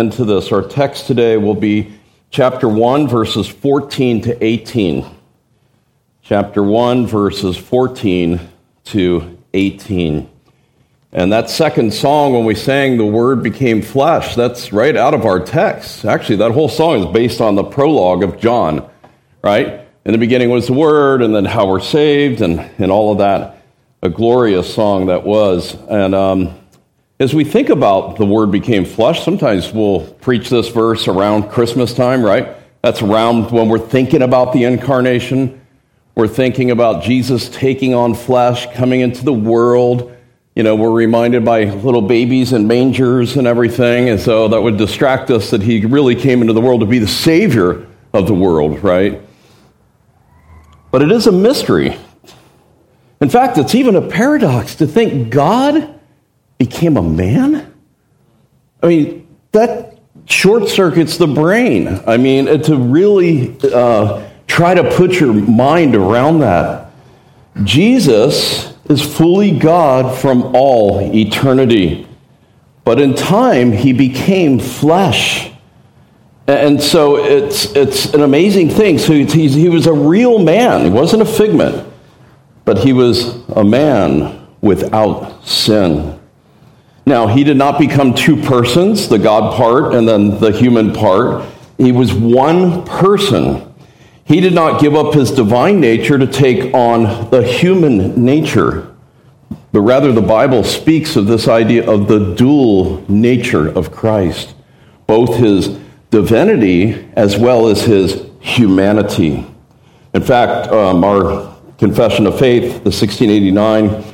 into this. Our text today will be chapter 1, verses 14 to 18. Chapter 1, verses 14 to 18. And that second song, when we sang The Word Became Flesh, that's right out of our text. Actually, that whole song is based on the prologue of John, right? In the beginning was the Word, and then how we're saved, and, and all of that. A glorious song that was. And um, as we think about the Word became flesh, sometimes we'll preach this verse around Christmas time, right? That's around when we're thinking about the incarnation. We're thinking about Jesus taking on flesh, coming into the world. You know, we're reminded by little babies and mangers and everything. And so that would distract us that he really came into the world to be the Savior of the world, right? But it is a mystery. In fact, it's even a paradox to think God became a man? I mean, that short circuits the brain. I mean, to really uh, try to put your mind around that. Jesus is fully God from all eternity. But in time, he became flesh. And so it's, it's an amazing thing. So he was a real man. He wasn't a figment, but he was a man without sin. Now, he did not become two persons, the God part and then the human part. He was one person. He did not give up his divine nature to take on the human nature, but rather the Bible speaks of this idea of the dual nature of Christ, both his divinity as well as his humanity. In fact, um, our Confession of Faith, the 1689,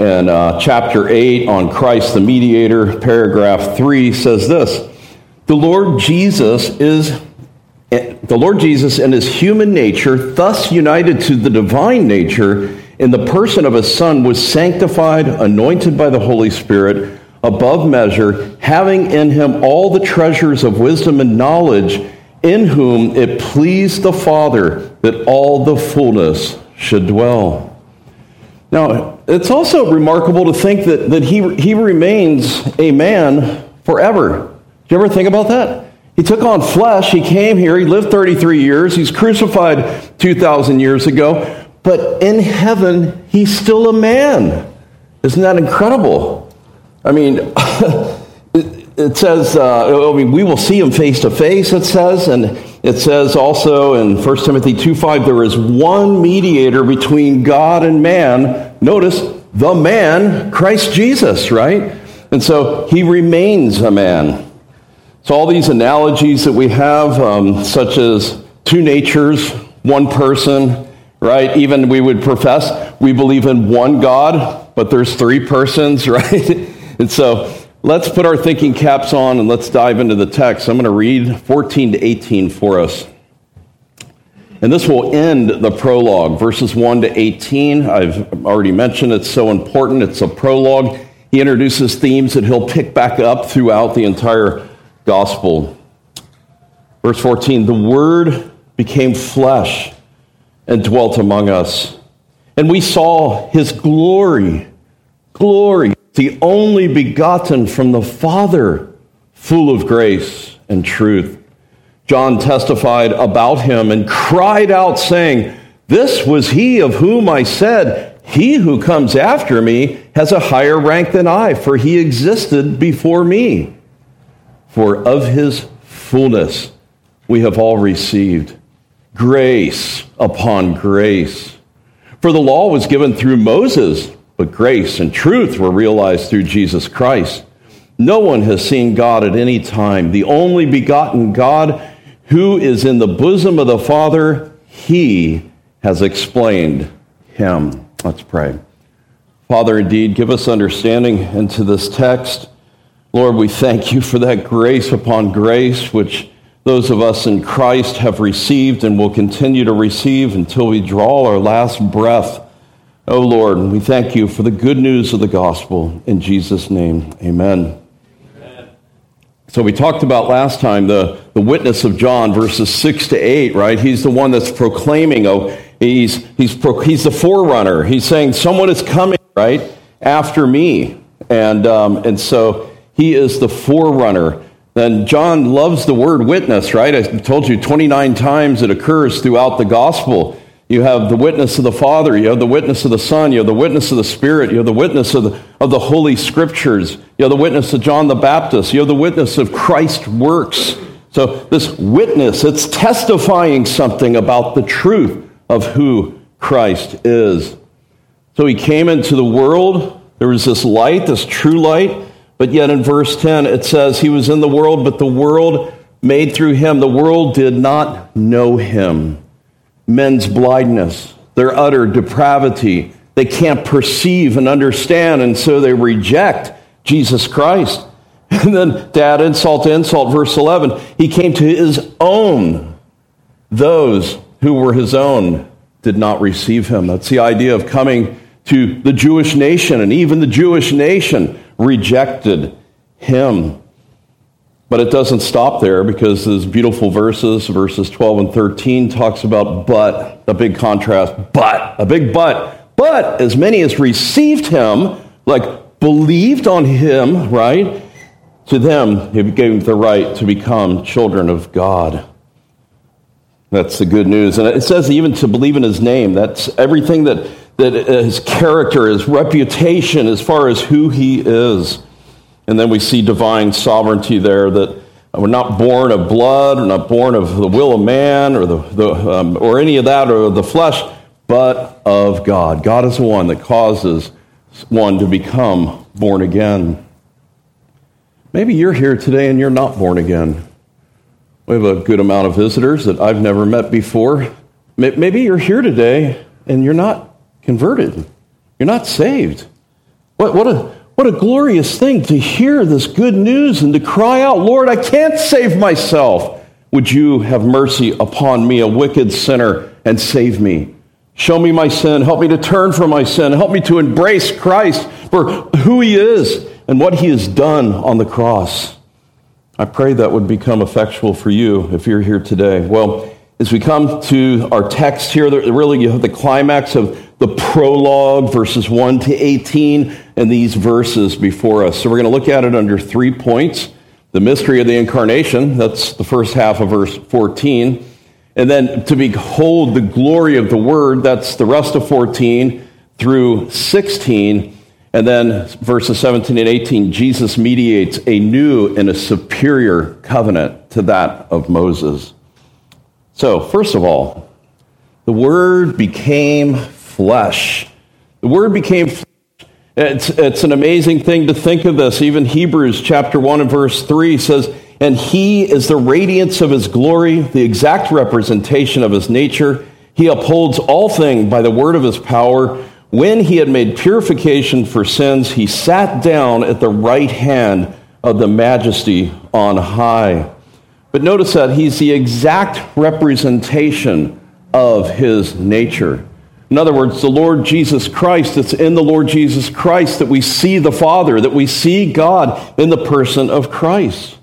and uh, chapter 8 on Christ the mediator, paragraph 3 says this The Lord Jesus is the Lord Jesus in his human nature, thus united to the divine nature in the person of his Son, was sanctified, anointed by the Holy Spirit, above measure, having in him all the treasures of wisdom and knowledge, in whom it pleased the Father that all the fullness should dwell. Now, it's also remarkable to think that, that he, he remains a man forever. Do you ever think about that? He took on flesh, he came here, he lived 33 years, he's crucified 2,000 years ago, but in heaven, he's still a man. Isn't that incredible? I mean, it, it, says, uh, I mean, we will see him face to face, it says, and it says also in 1 Timothy 2:5 there is one mediator between God and man. Notice the man, Christ Jesus, right? And so he remains a man. So all these analogies that we have, um, such as two natures, one person, right? Even we would profess we believe in one God, but there's three persons, right? and so Let's put our thinking caps on and let's dive into the text. I'm going to read 14 to 18 for us. And this will end the prologue, verses 1 to 18. I've already mentioned it's so important. It's a prologue. He introduces themes that he'll pick back up throughout the entire gospel. Verse 14 The Word became flesh and dwelt among us. And we saw his glory, glory the only begotten from the Father, full of grace and truth. John testified about him and cried out, saying, This was he of whom I said, He who comes after me has a higher rank than I, for he existed before me. For of his fullness we have all received grace upon grace. For the law was given through Moses but grace and truth were realized through Jesus Christ. No one has seen God at any time. The only begotten God who is in the bosom of the Father, he has explained him. Let's pray. Father, indeed, give us understanding into this text. Lord, we thank you for that grace upon grace, which those of us in Christ have received and will continue to receive until we draw our last breath. Oh Lord, we thank you for the good news of the gospel. In Jesus' name, amen. So we talked about last time the, the witness of John, verses 6 to 8, right? He's the one that's proclaiming, oh, he's, he's, pro, he's the forerunner. He's saying, someone is coming, right, after me. And, um, and so he is the forerunner. And John loves the word witness, right? I told you 29 times it occurs throughout the gospel. You have the witness of the Father, you have the witness of the Son, you have the witness of the Spirit, you have the witness of the, of the Holy Scriptures, you have the witness of John the Baptist, you have the witness of Christ's works. So, this witness, it's testifying something about the truth of who Christ is. So, he came into the world. There was this light, this true light. But yet, in verse 10, it says, He was in the world, but the world made through him. The world did not know him. Men's blindness, their utter depravity, they can't perceive and understand, and so they reject Jesus Christ. And then to add insult to insult, verse 11, he came to his own. Those who were his own did not receive him. That's the idea of coming to the Jewish nation, and even the Jewish nation rejected him. But it doesn't stop there because those beautiful verses, verses 12 and 13, talks about but, a big contrast, but, a big but. But as many as received him, like believed on him, right? To them, he gave the right to become children of God. That's the good news. And it says even to believe in his name. That's everything that, that his character, his reputation, as far as who he is. And then we see divine sovereignty there that we're not born of blood, we're not born of the will of man or, the, the um, or any of that or the flesh, but of God. God is the one that causes one to become born again. Maybe you're here today and you're not born again. We have a good amount of visitors that I've never met before. Maybe you're here today and you're not converted. You're not saved. What, what, a, what a glorious thing to hear this good news and to cry out, Lord, I can't save myself. Would you have mercy upon me, a wicked sinner, and save me? Show me my sin. Help me to turn from my sin. Help me to embrace Christ for who he is and what he has done on the cross. I pray that would become effectual for you if you're here today. Well, as we come to our text here, really you have the climax of the prologue, verses 1 to 18, and these verses before us. So we're going to look at it under three points the mystery of the incarnation, that's the first half of verse 14. And then to behold the glory of the word, that's the rest of 14 through 16. And then verses 17 and 18, Jesus mediates a new and a superior covenant to that of Moses. So, first of all, the Word became flesh. The Word became flesh. It's, it's an amazing thing to think of this. Even Hebrews chapter 1 and verse 3 says, And He is the radiance of His glory, the exact representation of His nature. He upholds all things by the word of His power. When he had made purification for sins, he sat down at the right hand of the majesty on high. But notice that he's the exact representation of his nature. In other words, the Lord Jesus Christ, it's in the Lord Jesus Christ that we see the Father, that we see God in the person of Christ.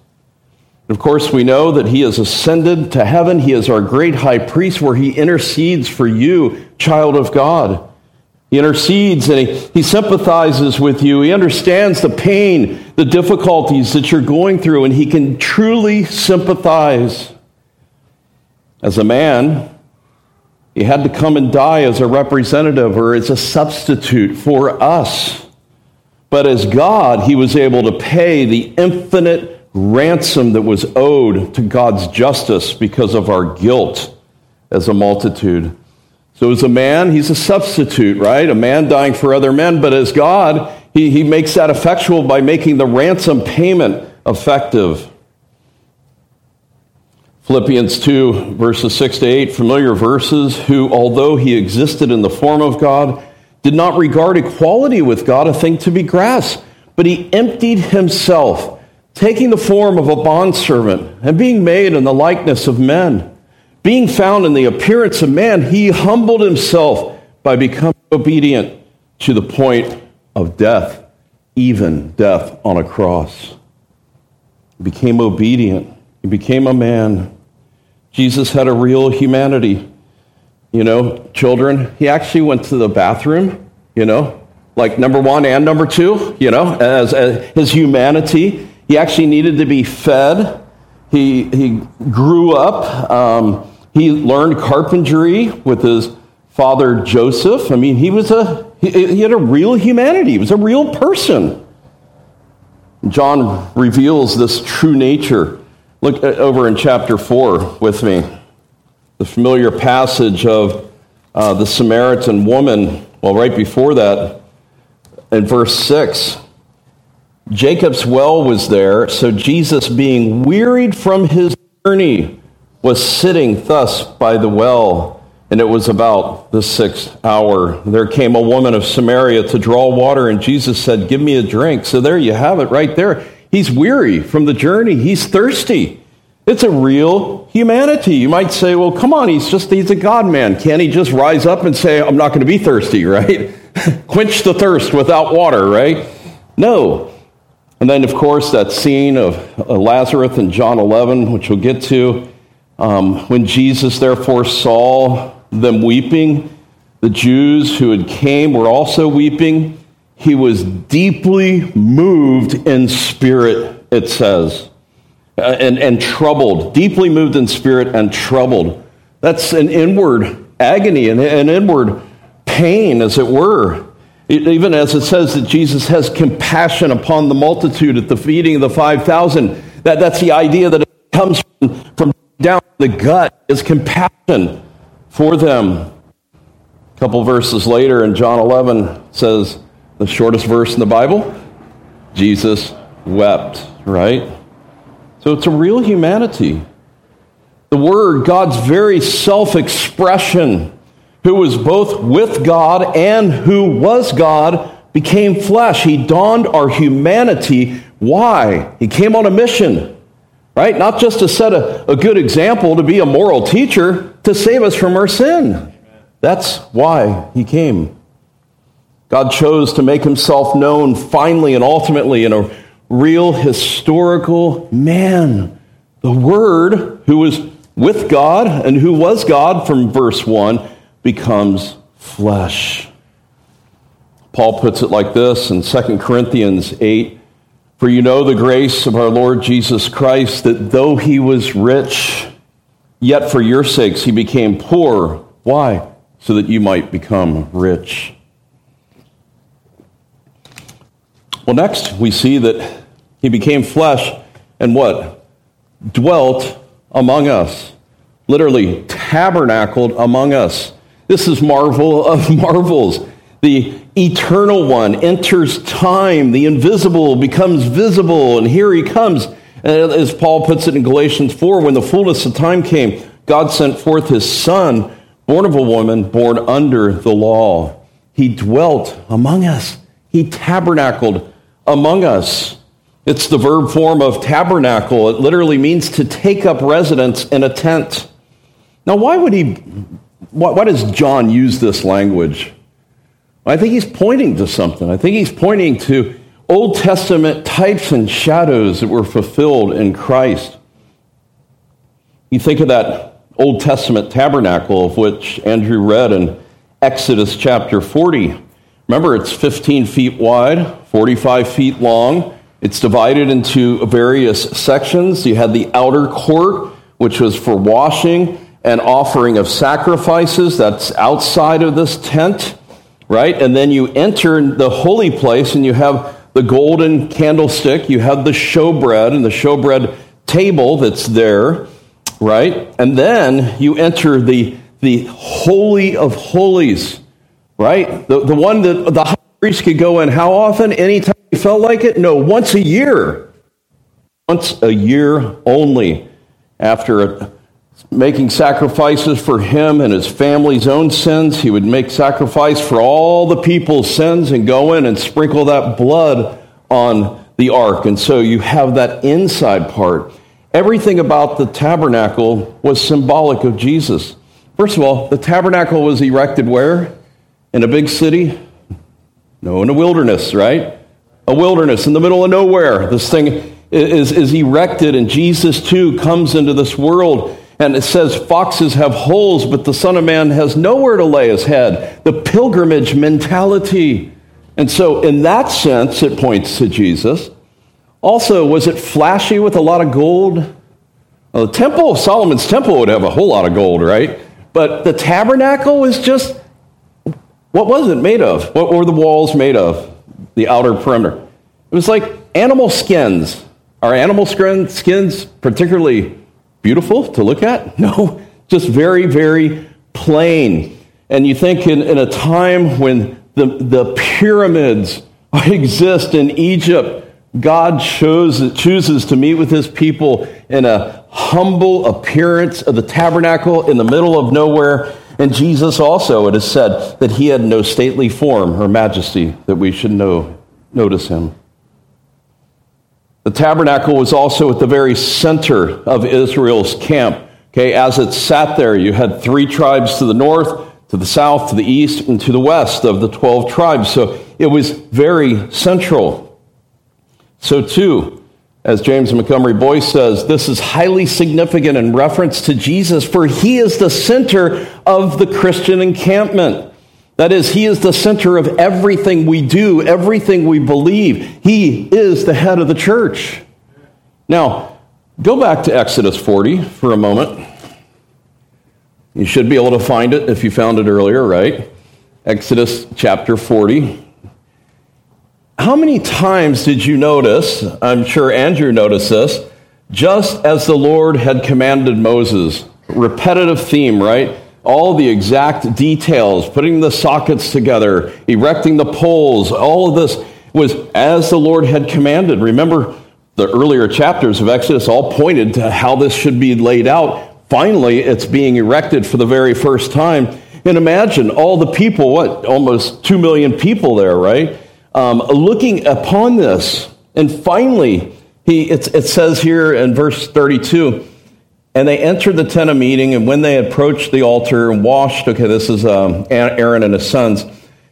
Of course, we know that he has ascended to heaven. He is our great high priest where he intercedes for you, child of God. He intercedes and he, he sympathizes with you. He understands the pain, the difficulties that you're going through, and he can truly sympathize. As a man, he had to come and die as a representative or as a substitute for us. But as God, he was able to pay the infinite ransom that was owed to God's justice because of our guilt as a multitude. So as a man, he's a substitute, right? A man dying for other men. But as God, he, he makes that effectual by making the ransom payment effective. Philippians 2, verses 6 to 8, familiar verses, who, although he existed in the form of God, did not regard equality with God a thing to be grasped, but he emptied himself, taking the form of a bondservant and being made in the likeness of men. Being found in the appearance of man, he humbled himself by becoming obedient to the point of death, even death on a cross. He became obedient. He became a man. Jesus had a real humanity. You know, children, he actually went to the bathroom, you know, like number one and number two, you know, as, as his humanity. He actually needed to be fed. He, he grew up. Um, he learned carpentry with his father Joseph. I mean, he was a he, he had a real humanity. He was a real person. John reveals this true nature. Look over in chapter 4 with me. The familiar passage of uh, the Samaritan woman. Well, right before that, in verse 6, Jacob's well was there, so Jesus, being wearied from his journey, was sitting thus by the well. And it was about the sixth hour. There came a woman of Samaria to draw water, and Jesus said, Give me a drink. So there you have it right there. He's weary from the journey, he's thirsty. It's a real humanity. You might say, well, come on, he's just, he's a God man. Can't he just rise up and say, I'm not going to be thirsty, right? Quench the thirst without water, right? No. And then, of course, that scene of uh, Lazarus in John 11, which we'll get to, um, when Jesus therefore saw them weeping, the Jews who had came were also weeping. He was deeply moved in spirit, it says, uh, and, and troubled, deeply moved in spirit and troubled. That's an inward agony, an, an inward pain, as it were. It, even as it says that Jesus has compassion upon the multitude at the feeding of the 5,000, that, that's the idea that it comes from, from down the gut, is compassion for them. A couple verses later in John 11 says, the shortest verse in the Bible, Jesus wept, right? So it's a real humanity. The Word, God's very self expression, who was both with God and who was God, became flesh. He donned our humanity. Why? He came on a mission, right? Not just to set a, a good example, to be a moral teacher, to save us from our sin. That's why he came. God chose to make himself known finally and ultimately in a real historical man. The Word, who was with God and who was God from verse 1, becomes flesh. Paul puts it like this in 2 Corinthians 8 For you know the grace of our Lord Jesus Christ, that though he was rich, yet for your sakes he became poor. Why? So that you might become rich. Well, next we see that he became flesh and what? Dwelt among us. Literally, tabernacled among us. This is marvel of marvels. The eternal one enters time. The invisible becomes visible. And here he comes. And as Paul puts it in Galatians 4, when the fullness of time came, God sent forth his son, born of a woman, born under the law. He dwelt among us. He tabernacled among us. It's the verb form of tabernacle. It literally means to take up residence in a tent. Now, why would he, why, why does John use this language? I think he's pointing to something. I think he's pointing to Old Testament types and shadows that were fulfilled in Christ. You think of that Old Testament tabernacle of which Andrew read in Exodus chapter 40. Remember, it's 15 feet wide, 45 feet long. It's divided into various sections. You had the outer court, which was for washing and offering of sacrifices. That's outside of this tent, right? And then you enter the holy place and you have the golden candlestick. You have the showbread and the showbread table that's there, right? And then you enter the, the Holy of Holies, right? The, the one that the high priest could go in how often? Anytime he felt like it? No, once a year. Once a year only. After making sacrifices for him and his family's own sins, he would make sacrifice for all the people's sins and go in and sprinkle that blood on the ark. And so you have that inside part. Everything about the tabernacle was symbolic of Jesus. First of all, the tabernacle was erected where? In a big city? No, in a wilderness, right? A wilderness in the middle of nowhere. This thing is, is erected, and Jesus too comes into this world. And it says, Foxes have holes, but the Son of Man has nowhere to lay his head. The pilgrimage mentality. And so, in that sense, it points to Jesus. Also, was it flashy with a lot of gold? Well, the temple, Solomon's temple would have a whole lot of gold, right? But the tabernacle was just, what was it made of? What were the walls made of? The outer perimeter. It was like animal skins. Are animal skins particularly beautiful to look at? No, just very, very plain. And you think in, in a time when the, the pyramids exist in Egypt, God chooses to meet with his people in a humble appearance of the tabernacle in the middle of nowhere. And Jesus also, it is said that he had no stately form or majesty that we should know, notice him. The tabernacle was also at the very center of Israel's camp. Okay, as it sat there, you had three tribes to the north, to the south, to the east, and to the west of the 12 tribes. So it was very central. So, too, as James Montgomery Boice says, this is highly significant in reference to Jesus, for he is the center of the Christian encampment. That is, he is the center of everything we do, everything we believe. He is the head of the church. Now, go back to Exodus 40 for a moment. You should be able to find it if you found it earlier, right? Exodus chapter 40. How many times did you notice? I'm sure Andrew noticed this. Just as the Lord had commanded Moses, repetitive theme, right? All the exact details, putting the sockets together, erecting the poles, all of this was as the Lord had commanded. Remember, the earlier chapters of Exodus all pointed to how this should be laid out. Finally, it's being erected for the very first time. And imagine all the people, what, almost 2 million people there, right? Um, looking upon this. And finally, he, it says here in verse 32 and they entered the tent of meeting, and when they approached the altar and washed, okay, this is um, Aaron and his sons.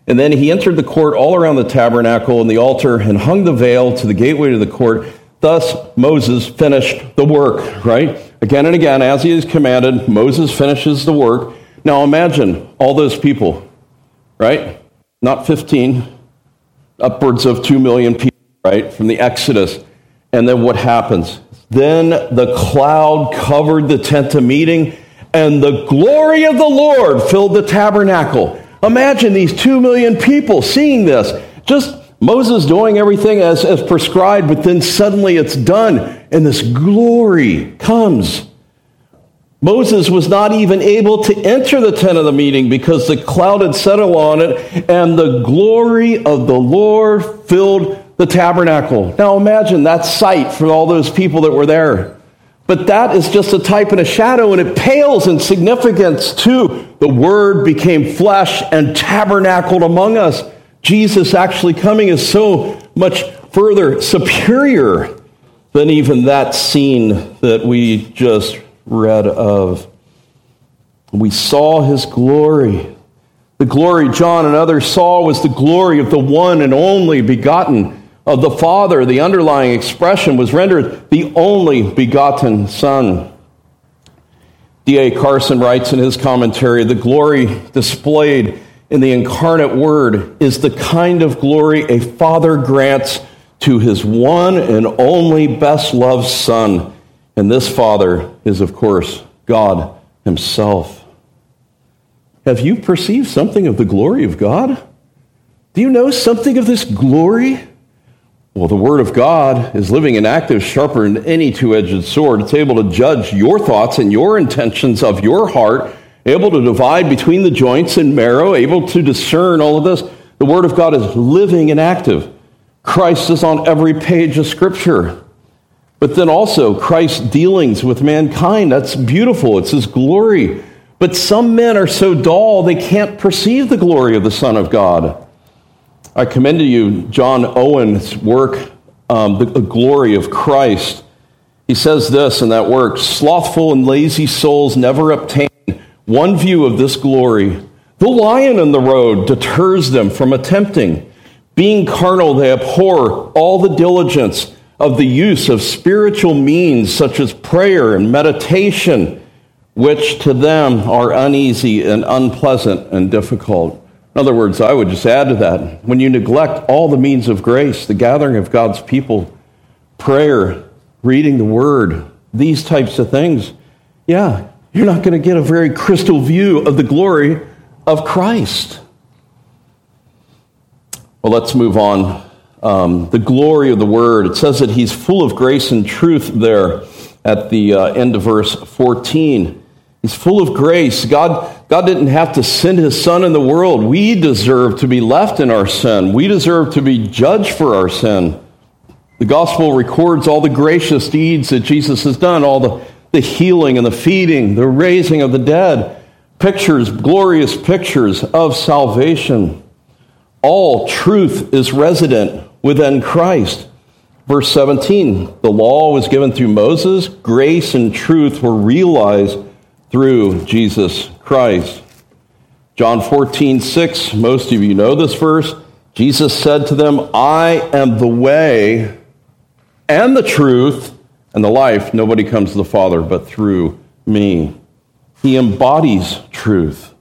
And then he entered the court all around the tabernacle and the altar and hung the veil to the gateway to the court. Thus, Moses finished the work, right? Again and again, as he is commanded, Moses finishes the work. Now imagine all those people, right? Not 15, upwards of 2 million people, right, from the Exodus. And then what happens? Then the cloud covered the tent of meeting, and the glory of the Lord filled the tabernacle. Imagine these 2 million people seeing this. Just Moses doing everything as, as prescribed, but then suddenly it's done, and this glory comes. Moses was not even able to enter the tent of the meeting because the cloud had settled on it and the glory of the Lord filled the tabernacle. Now imagine that sight for all those people that were there. But that is just a type and a shadow, and it pales in significance to the Word became flesh and tabernacled among us. Jesus actually coming is so much further superior than even that scene that we just read of. We saw his glory. The glory John and others saw was the glory of the one and only begotten of the Father. The underlying expression was rendered the only begotten Son. D.A. Carson writes in his commentary the glory displayed in the incarnate Word is the kind of glory a father grants to his one and only best loved Son and this Father is, of course, God Himself. Have you perceived something of the glory of God? Do you know something of this glory? Well, the Word of God is living and active, sharper than any two edged sword. It's able to judge your thoughts and your intentions of your heart, able to divide between the joints and marrow, able to discern all of this. The Word of God is living and active. Christ is on every page of Scripture. But then also Christ's dealings with mankind. That's beautiful. It's his glory. But some men are so dull they can't perceive the glory of the Son of God. I commend to you John Owen's work, um, the, the Glory of Christ. He says this in that work Slothful and lazy souls never obtain one view of this glory. The lion in the road deters them from attempting. Being carnal, they abhor all the diligence of the use of spiritual means such as prayer and meditation, which to them are uneasy and unpleasant and difficult. In other words, I would just add to that when you neglect all the means of grace, the gathering of God's people, prayer, reading the word, these types of things, yeah, you're not going to get a very crystal view of the glory of Christ. Well, let's move on. Um, the glory of the word. It says that he's full of grace and truth there at the uh, end of verse 14. He's full of grace. God, God didn't have to send his son in the world. We deserve to be left in our sin. We deserve to be judged for our sin. The gospel records all the gracious deeds that Jesus has done, all the, the healing and the feeding, the raising of the dead, pictures, glorious pictures of salvation. All truth is resident within Christ. Verse 17 the law was given through Moses, grace and truth were realized through Jesus Christ. John 14, 6, most of you know this verse. Jesus said to them, I am the way and the truth and the life. Nobody comes to the Father but through me. He embodies truth.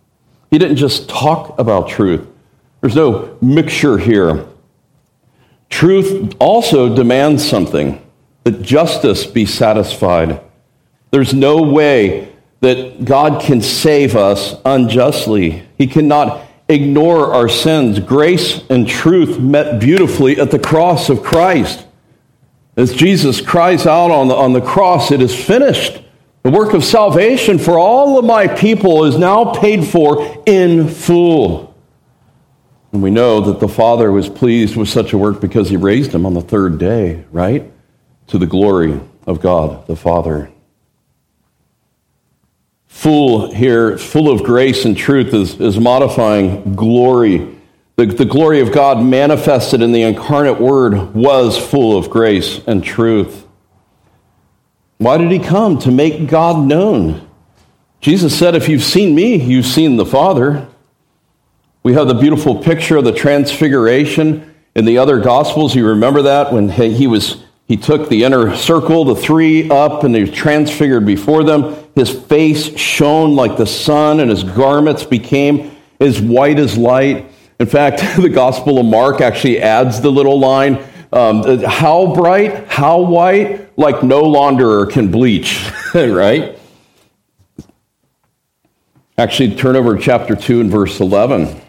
He didn't just talk about truth, there's no mixture here. Truth also demands something that justice be satisfied. There's no way that God can save us unjustly. He cannot ignore our sins. Grace and truth met beautifully at the cross of Christ. As Jesus cries out on the, on the cross, it is finished. The work of salvation for all of my people is now paid for in full. And we know that the Father was pleased with such a work because he raised him on the third day, right? To the glory of God the Father. Full here, full of grace and truth, is, is modifying glory the, the glory of God manifested in the incarnate Word was full of grace and truth. Why did he come? To make God known. Jesus said, If you've seen me, you've seen the Father. We have the beautiful picture of the transfiguration in the other Gospels. You remember that when he was he took the inner circle, the three up, and he was transfigured before them. His face shone like the sun, and his garments became as white as light. In fact, the Gospel of Mark actually adds the little line um, how bright, how white, like no launderer can bleach, right? Actually, turn over to chapter 2 and verse 11.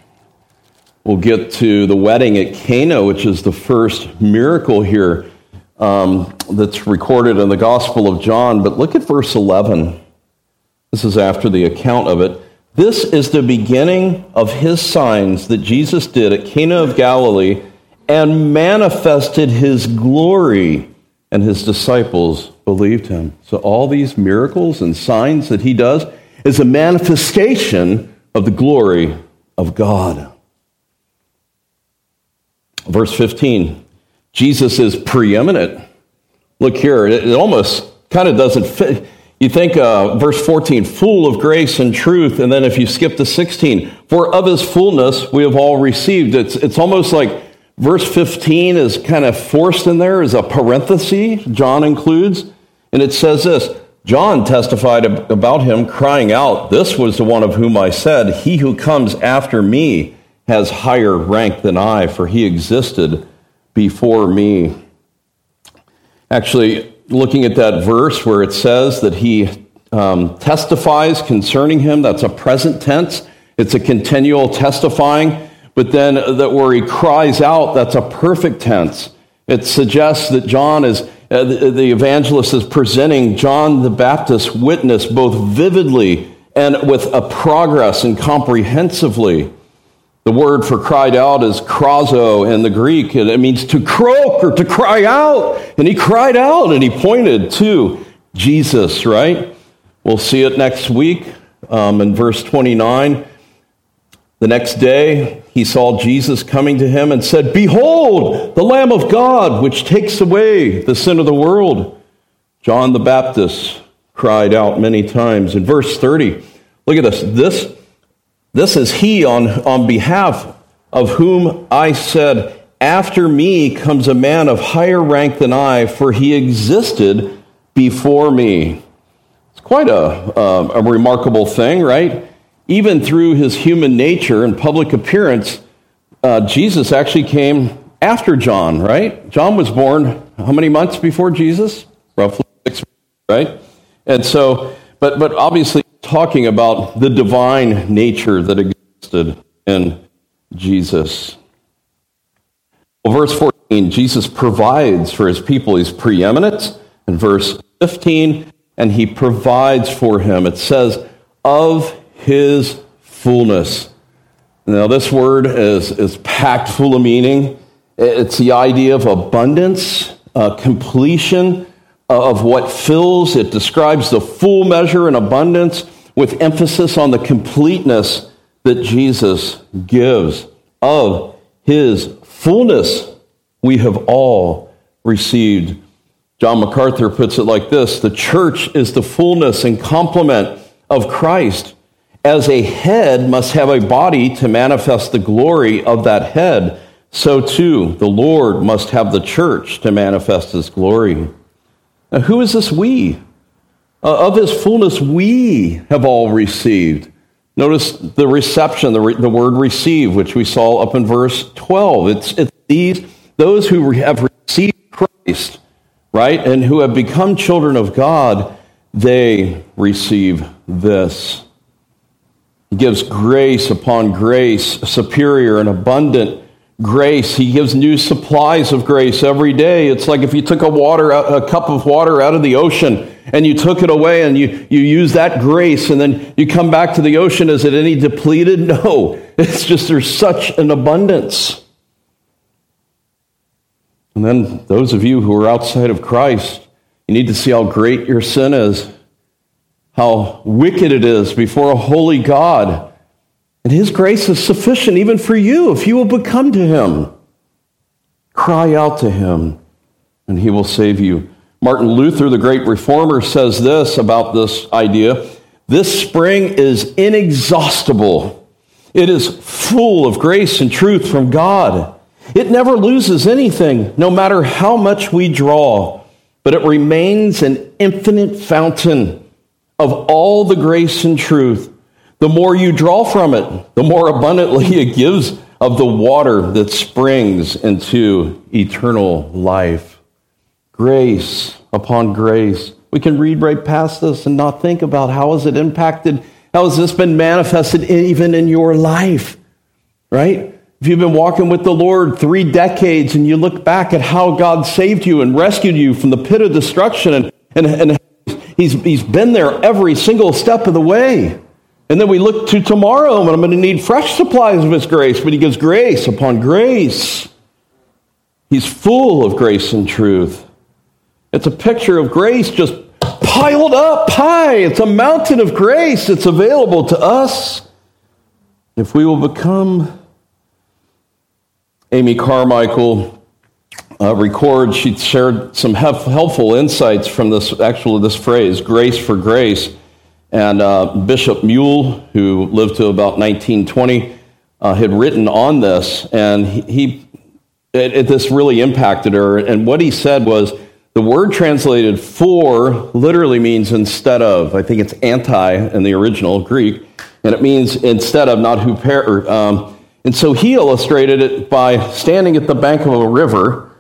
We'll get to the wedding at Cana, which is the first miracle here um, that's recorded in the Gospel of John. But look at verse 11. This is after the account of it. This is the beginning of his signs that Jesus did at Cana of Galilee and manifested his glory, and his disciples believed him. So, all these miracles and signs that he does is a manifestation of the glory of God. Verse 15 Jesus is preeminent. Look here, it almost kind of doesn't fit. You think uh, verse 14, full of grace and truth. And then if you skip to 16, for of his fullness we have all received. It's, it's almost like verse 15 is kind of forced in there as a parenthesis, John includes. And it says this John testified about him, crying out, This was the one of whom I said, He who comes after me has higher rank than I, for he existed before me. Actually, looking at that verse where it says that he um, testifies concerning him, that's a present tense. It's a continual testifying. But then that where he cries out, that's a perfect tense. It suggests that John is, uh, the, the evangelist is presenting John the Baptist's witness both vividly and with a progress and comprehensively. The word for cried out is krazo in the Greek, and it means to croak or to cry out. And he cried out and he pointed to Jesus, right? We'll see it next week um, in verse 29. The next day, he saw Jesus coming to him and said, Behold, the Lamb of God, which takes away the sin of the world. John the Baptist cried out many times. In verse 30, look at this. This this is he on, on behalf of whom I said, After me comes a man of higher rank than I, for he existed before me. It's quite a, a, a remarkable thing, right? Even through his human nature and public appearance, uh, Jesus actually came after John, right? John was born how many months before Jesus? Roughly six, right? And so, but, but obviously talking about the divine nature that existed in Jesus. Well, verse 14, Jesus provides for his people. He's preeminent. In verse 15, and he provides for him. It says, of his fullness. Now, this word is, is packed full of meaning. It's the idea of abundance, uh, completion of what fills. It describes the full measure and abundance with emphasis on the completeness that Jesus gives. Of his fullness, we have all received. John MacArthur puts it like this The church is the fullness and complement of Christ. As a head must have a body to manifest the glory of that head, so too the Lord must have the church to manifest his glory. Now, who is this we? Uh, of his fullness, we have all received. Notice the reception, the, re- the word receive, which we saw up in verse 12. It's, it's these, those who have received Christ, right, and who have become children of God, they receive this. He gives grace upon grace, superior and abundant grace. He gives new supplies of grace every day. It's like if you took a water, a cup of water out of the ocean and you took it away and you, you use that grace and then you come back to the ocean. Is it any depleted? No. It's just there's such an abundance. And then those of you who are outside of Christ, you need to see how great your sin is, how wicked it is before a holy God and His grace is sufficient even for you if you will become to Him. Cry out to Him, and He will save you. Martin Luther, the great reformer, says this about this idea this spring is inexhaustible, it is full of grace and truth from God. It never loses anything, no matter how much we draw, but it remains an infinite fountain of all the grace and truth the more you draw from it, the more abundantly it gives of the water that springs into eternal life. Grace upon grace. We can read right past this and not think about how has it impacted, how has this been manifested even in your life, right? If you've been walking with the Lord three decades and you look back at how God saved you and rescued you from the pit of destruction and, and, and he's, he's been there every single step of the way. And then we look to tomorrow, and I'm going to need fresh supplies of His grace, but He gives grace upon grace. He's full of grace and truth. It's a picture of grace just piled up high. It's a mountain of grace. It's available to us if we will become. Amy Carmichael uh, records, she shared some helpful insights from this, actually, this phrase, grace for grace. And uh, Bishop Moule, who lived to about 1920, uh, had written on this, and he, he it, it, this really impacted her. And what he said was the word translated for literally means instead of. I think it's anti in the original Greek, and it means instead of, not huper. Um, and so he illustrated it by standing at the bank of a river.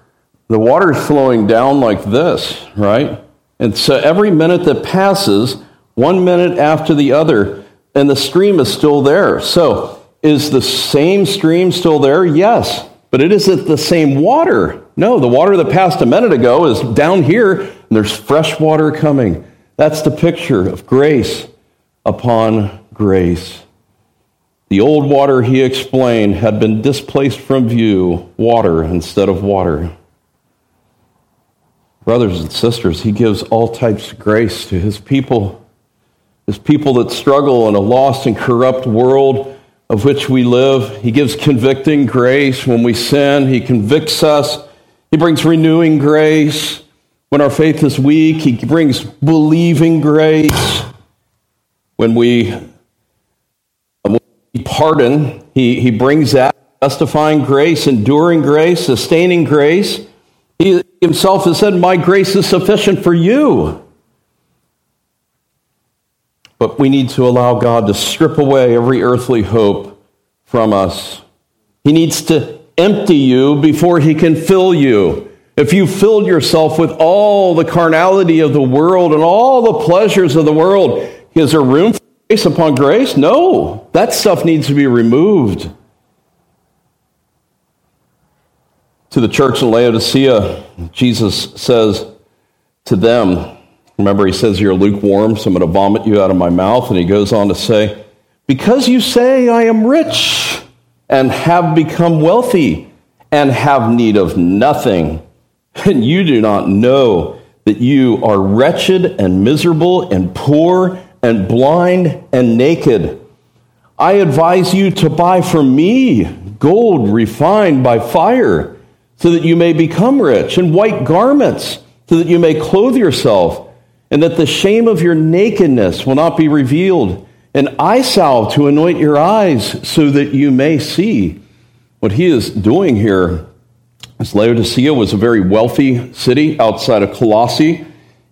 The water is flowing down like this, right? And so every minute that passes, one minute after the other, and the stream is still there. So, is the same stream still there? Yes, but it isn't the same water. No, the water that passed a minute ago is down here, and there's fresh water coming. That's the picture of grace upon grace. The old water, he explained, had been displaced from view, water instead of water. Brothers and sisters, he gives all types of grace to his people his people that struggle in a lost and corrupt world of which we live. He gives convicting grace when we sin, He convicts us. He brings renewing grace. When our faith is weak, He brings believing grace. When we, uh, when we pardon, he, he brings that justifying grace, enduring grace, sustaining grace. He himself has said, My grace is sufficient for you. But we need to allow God to strip away every earthly hope from us. He needs to empty you before he can fill you. If you filled yourself with all the carnality of the world and all the pleasures of the world, is there room for grace upon grace? No. That stuff needs to be removed. To the church in Laodicea, Jesus says to them, remember, he says, You're lukewarm, so I'm going to vomit you out of my mouth. And he goes on to say, Because you say, I am rich and have become wealthy and have need of nothing, and you do not know that you are wretched and miserable and poor and blind and naked. I advise you to buy from me gold refined by fire so that you may become rich, and white garments, so that you may clothe yourself, and that the shame of your nakedness will not be revealed, and eye salve to anoint your eyes, so that you may see. What he is doing here is Laodicea was a very wealthy city outside of Colossae.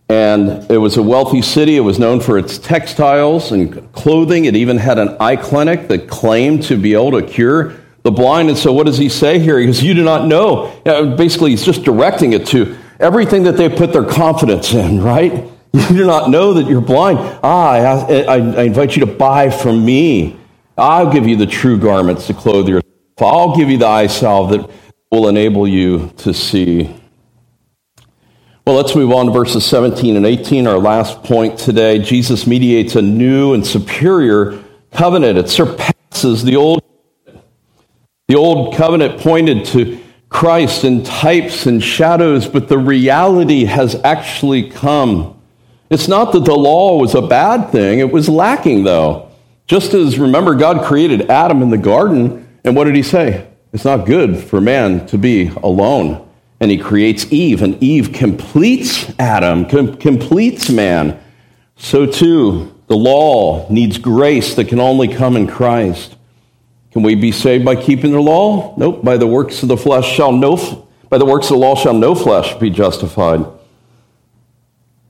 And it was a wealthy city. It was known for its textiles and clothing. It even had an eye clinic that claimed to be able to cure the blind. And so, what does he say here? He goes, You do not know. Basically, he's just directing it to everything that they put their confidence in, right? You do not know that you're blind. Ah, I, I, I invite you to buy from me. I'll give you the true garments to clothe yourself. I'll give you the eye salve that will enable you to see. Well, let's move on to verses 17 and 18, our last point today. Jesus mediates a new and superior covenant. It surpasses the old the old covenant pointed to Christ in types and shadows, but the reality has actually come. It's not that the law was a bad thing, it was lacking, though. Just as, remember, God created Adam in the garden, and what did he say? It's not good for man to be alone. And he creates Eve, and Eve completes Adam, com- completes man. So, too, the law needs grace that can only come in Christ. Can we be saved by keeping the law? Nope. By the works of the flesh shall no by the works of the law shall no flesh be justified.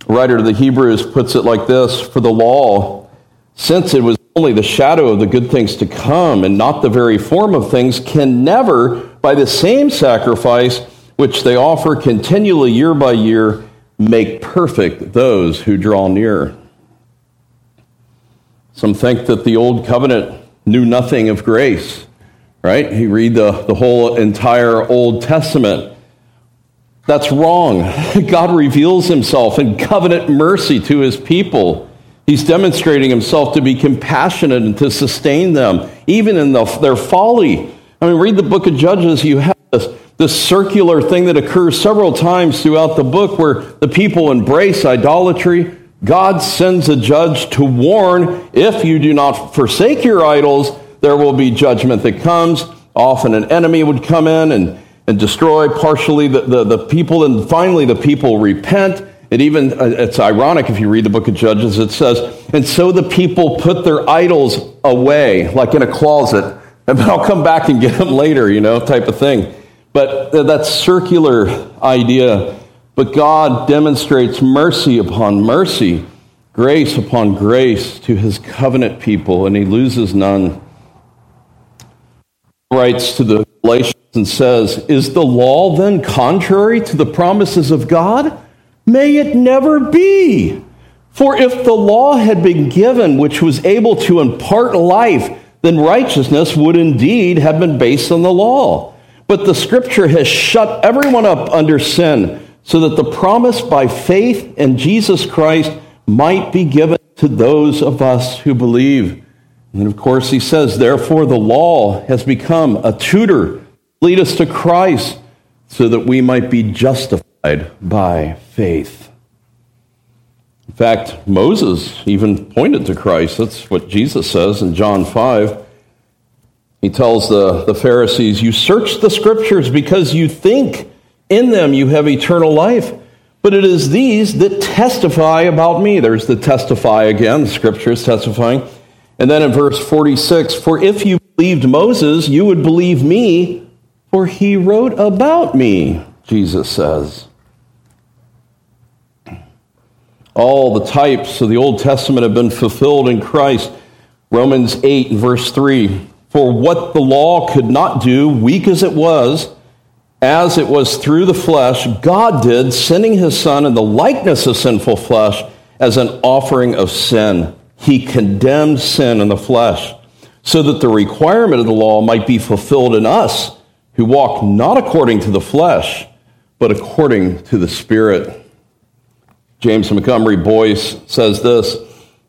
Writer of the Hebrews puts it like this For the law, since it was only the shadow of the good things to come and not the very form of things, can never, by the same sacrifice which they offer continually year by year, make perfect those who draw near. Some think that the old covenant knew nothing of grace, right? You read the, the whole entire Old Testament. That's wrong. God reveals himself in covenant mercy to his people. He's demonstrating himself to be compassionate and to sustain them, even in the, their folly. I mean, read the book of Judges. You have this, this circular thing that occurs several times throughout the book where the people embrace idolatry, God sends a judge to warn if you do not forsake your idols, there will be judgment that comes. Often an enemy would come in and, and destroy partially the, the, the people, and finally the people repent. It even, uh, it's ironic if you read the book of Judges, it says, and so the people put their idols away, like in a closet, and I'll come back and get them later, you know, type of thing. But that circular idea but God demonstrates mercy upon mercy, grace upon grace to his covenant people, and he loses none. Writes to the Galatians and says, Is the law then contrary to the promises of God? May it never be. For if the law had been given, which was able to impart life, then righteousness would indeed have been based on the law. But the scripture has shut everyone up under sin so that the promise by faith in Jesus Christ might be given to those of us who believe. And of course, he says, therefore, the law has become a tutor, lead us to Christ, so that we might be justified by faith. In fact, Moses even pointed to Christ. That's what Jesus says in John 5. He tells the, the Pharisees, You search the scriptures because you think in them you have eternal life. But it is these that testify about me. There's the testify again, the scripture is testifying. And then in verse 46 For if you believed Moses, you would believe me, for he wrote about me, Jesus says. All the types of the Old Testament have been fulfilled in Christ. Romans 8, verse 3 For what the law could not do, weak as it was, as it was through the flesh, God did, sending his Son in the likeness of sinful flesh as an offering of sin. He condemned sin in the flesh, so that the requirement of the law might be fulfilled in us who walk not according to the flesh, but according to the Spirit. James Montgomery Boice says this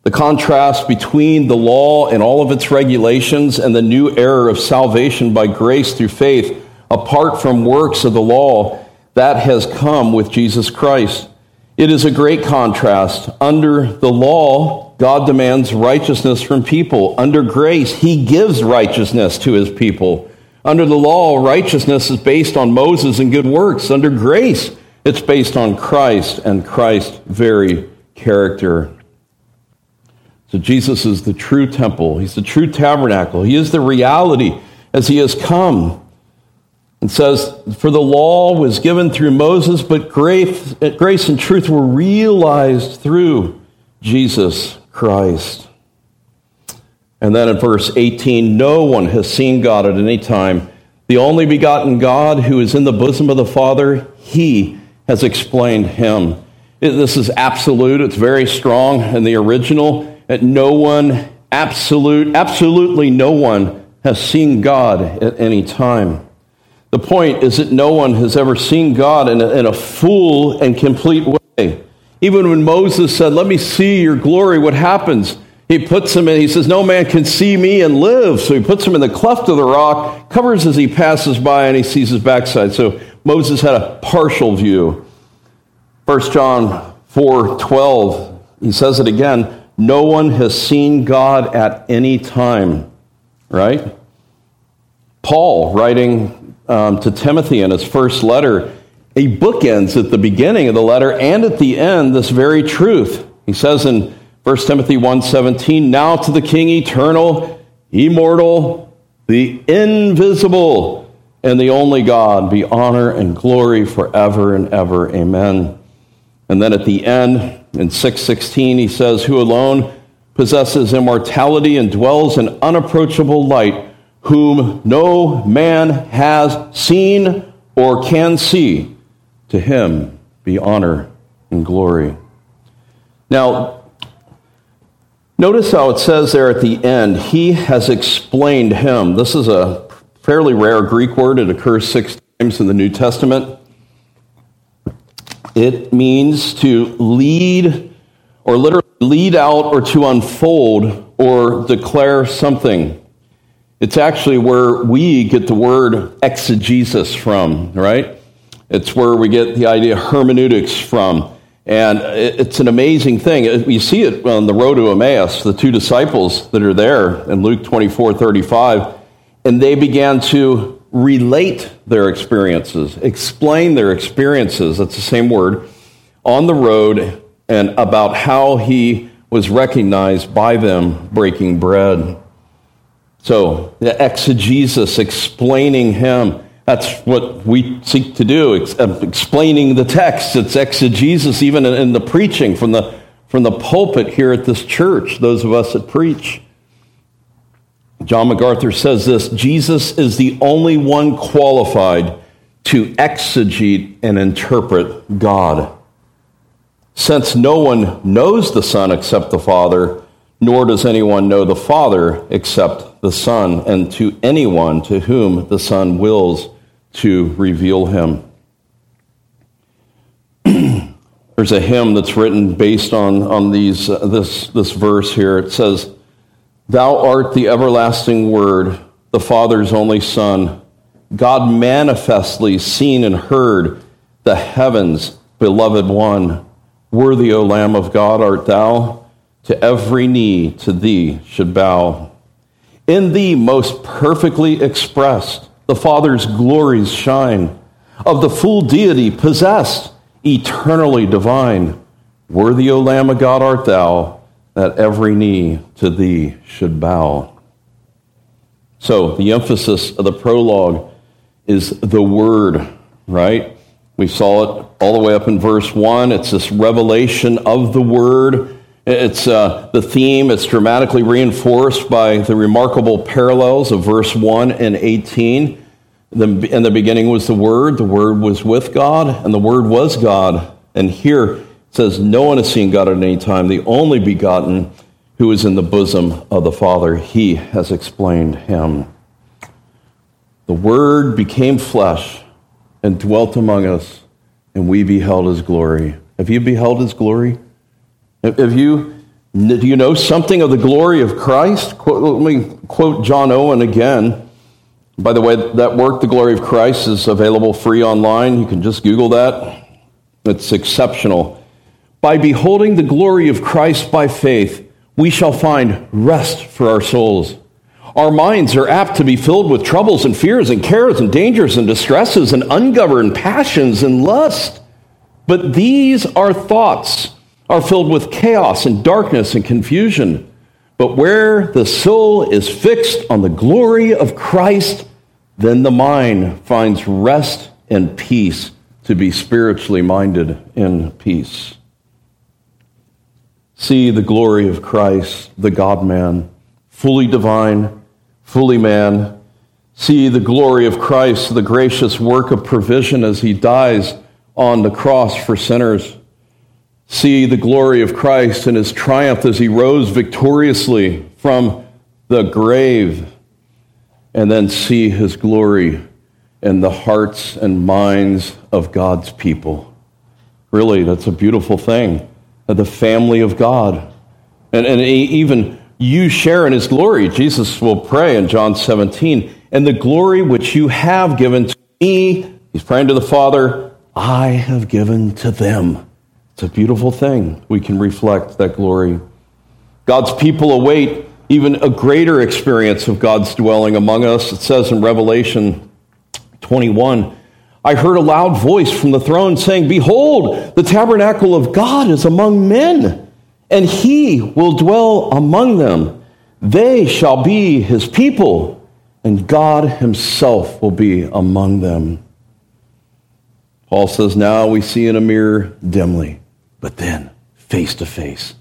the contrast between the law and all of its regulations and the new era of salvation by grace through faith, apart from works of the law, that has come with Jesus Christ. It is a great contrast. Under the law, God demands righteousness from people. Under grace, He gives righteousness to His people. Under the law, righteousness is based on Moses and good works. Under grace, it's based on Christ and Christ's very character. So Jesus is the true temple. He's the true tabernacle. He is the reality as he has come. And says, For the law was given through Moses, but grace, grace and truth were realized through Jesus Christ. And then in verse 18, no one has seen God at any time. The only begotten God who is in the bosom of the Father, he has explained him. This is absolute, it's very strong in the original that no one, absolute, absolutely no one has seen God at any time. The point is that no one has ever seen God in a, in a full and complete way. Even when Moses said, Let me see your glory, what happens? He puts him in, he says, No man can see me and live. So he puts him in the cleft of the rock, covers as he passes by, and he sees his backside. So Moses had a partial view. 1 John 4 12, he says it again. No one has seen God at any time, right? Paul, writing um, to Timothy in his first letter, he bookends at the beginning of the letter and at the end this very truth. He says in 1 Timothy 1:17, "Now to the King eternal, immortal, the invisible, and the only God be honor and glory forever and ever. Amen." And then at the end, in 616, he says, Who alone possesses immortality and dwells in unapproachable light, whom no man has seen or can see. To him be honor and glory. Now, notice how it says there at the end, He has explained him. This is a fairly rare Greek word, it occurs six times in the New Testament. It means to lead or literally lead out or to unfold or declare something. It's actually where we get the word exegesis from, right? It's where we get the idea hermeneutics from. And it's an amazing thing. Uh, you see it on the road to Emmaus, the two disciples that are there in Luke 24 35, and they began to relate their experiences, explain their experiences, that's the same word, on the road and about how he was recognized by them breaking bread. So, the exegesis, explaining him, that's what we seek to do, ex- uh, explaining the text. It's exegesis, even in, in the preaching from the, from the pulpit here at this church, those of us that preach. John MacArthur says this Jesus is the only one qualified to exegete and interpret God. Since no one knows the Son except the Father, nor does anyone know the Father except the Son, and to anyone to whom the Son wills to reveal him. There's a hymn that's written based on, on these, uh, this, this verse here. It says, Thou art the everlasting Word, the Father's only Son, God manifestly seen and heard, the heavens, beloved one. Worthy, O Lamb of God, art thou, to every knee to thee should bow. In thee most perfectly expressed, the Father's glories shine, of the full deity possessed, eternally divine. Worthy, O Lamb of God, art thou, that every knee to thee should bow. So, the emphasis of the prologue is the word, right? We saw it all the way up in verse 1. It's this revelation of the word. It's uh, the theme, it's dramatically reinforced by the remarkable parallels of verse 1 and 18. The, in the beginning was the Word, the Word was with God, and the Word was God. And here it says, No one has seen God at any time, the only begotten who is in the bosom of the Father. He has explained him. The Word became flesh and dwelt among us, and we beheld his glory. Have you beheld his glory? Have you, do you know something of the glory of Christ? Quote, Let me quote John Owen again. By the way, that work, The Glory of Christ, is available free online. You can just Google that. It's exceptional. By beholding the glory of Christ by faith, we shall find rest for our souls. Our minds are apt to be filled with troubles and fears and cares and dangers and distresses and ungoverned passions and lust. But these are thoughts are filled with chaos and darkness and confusion. But where the soul is fixed on the glory of Christ, then the mind finds rest and peace to be spiritually minded in peace. See the glory of Christ, the God man, fully divine, fully man. See the glory of Christ, the gracious work of provision as he dies on the cross for sinners. See the glory of Christ and his triumph as he rose victoriously from the grave. And then see his glory in the hearts and minds of God's people. Really, that's a beautiful thing. The family of God. And, and even you share in his glory. Jesus will pray in John 17. And the glory which you have given to me, he's praying to the Father, I have given to them. It's a beautiful thing. We can reflect that glory. God's people await even a greater experience of God's dwelling among us. It says in Revelation 21 I heard a loud voice from the throne saying, Behold, the tabernacle of God is among men, and he will dwell among them. They shall be his people, and God himself will be among them. Paul says, Now we see in a mirror dimly, but then face to face.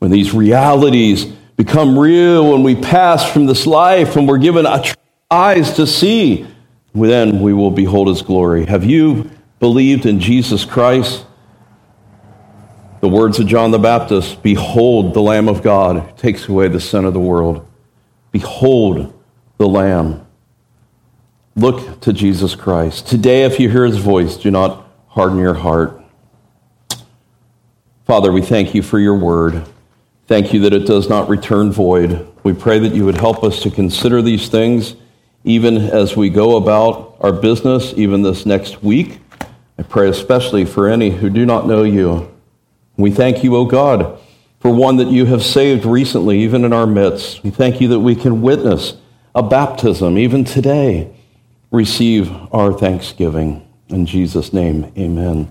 When these realities become real, when we pass from this life, when we're given eyes to see, then we will behold his glory. Have you believed in Jesus Christ? The words of John the Baptist Behold the Lamb of God who takes away the sin of the world. Behold the Lamb. Look to Jesus Christ. Today, if you hear his voice, do not harden your heart. Father, we thank you for your word. Thank you that it does not return void. We pray that you would help us to consider these things even as we go about our business, even this next week. I pray especially for any who do not know you. We thank you, O God, for one that you have saved recently, even in our midst. We thank you that we can witness a baptism, even today. Receive our thanksgiving. In Jesus' name, amen.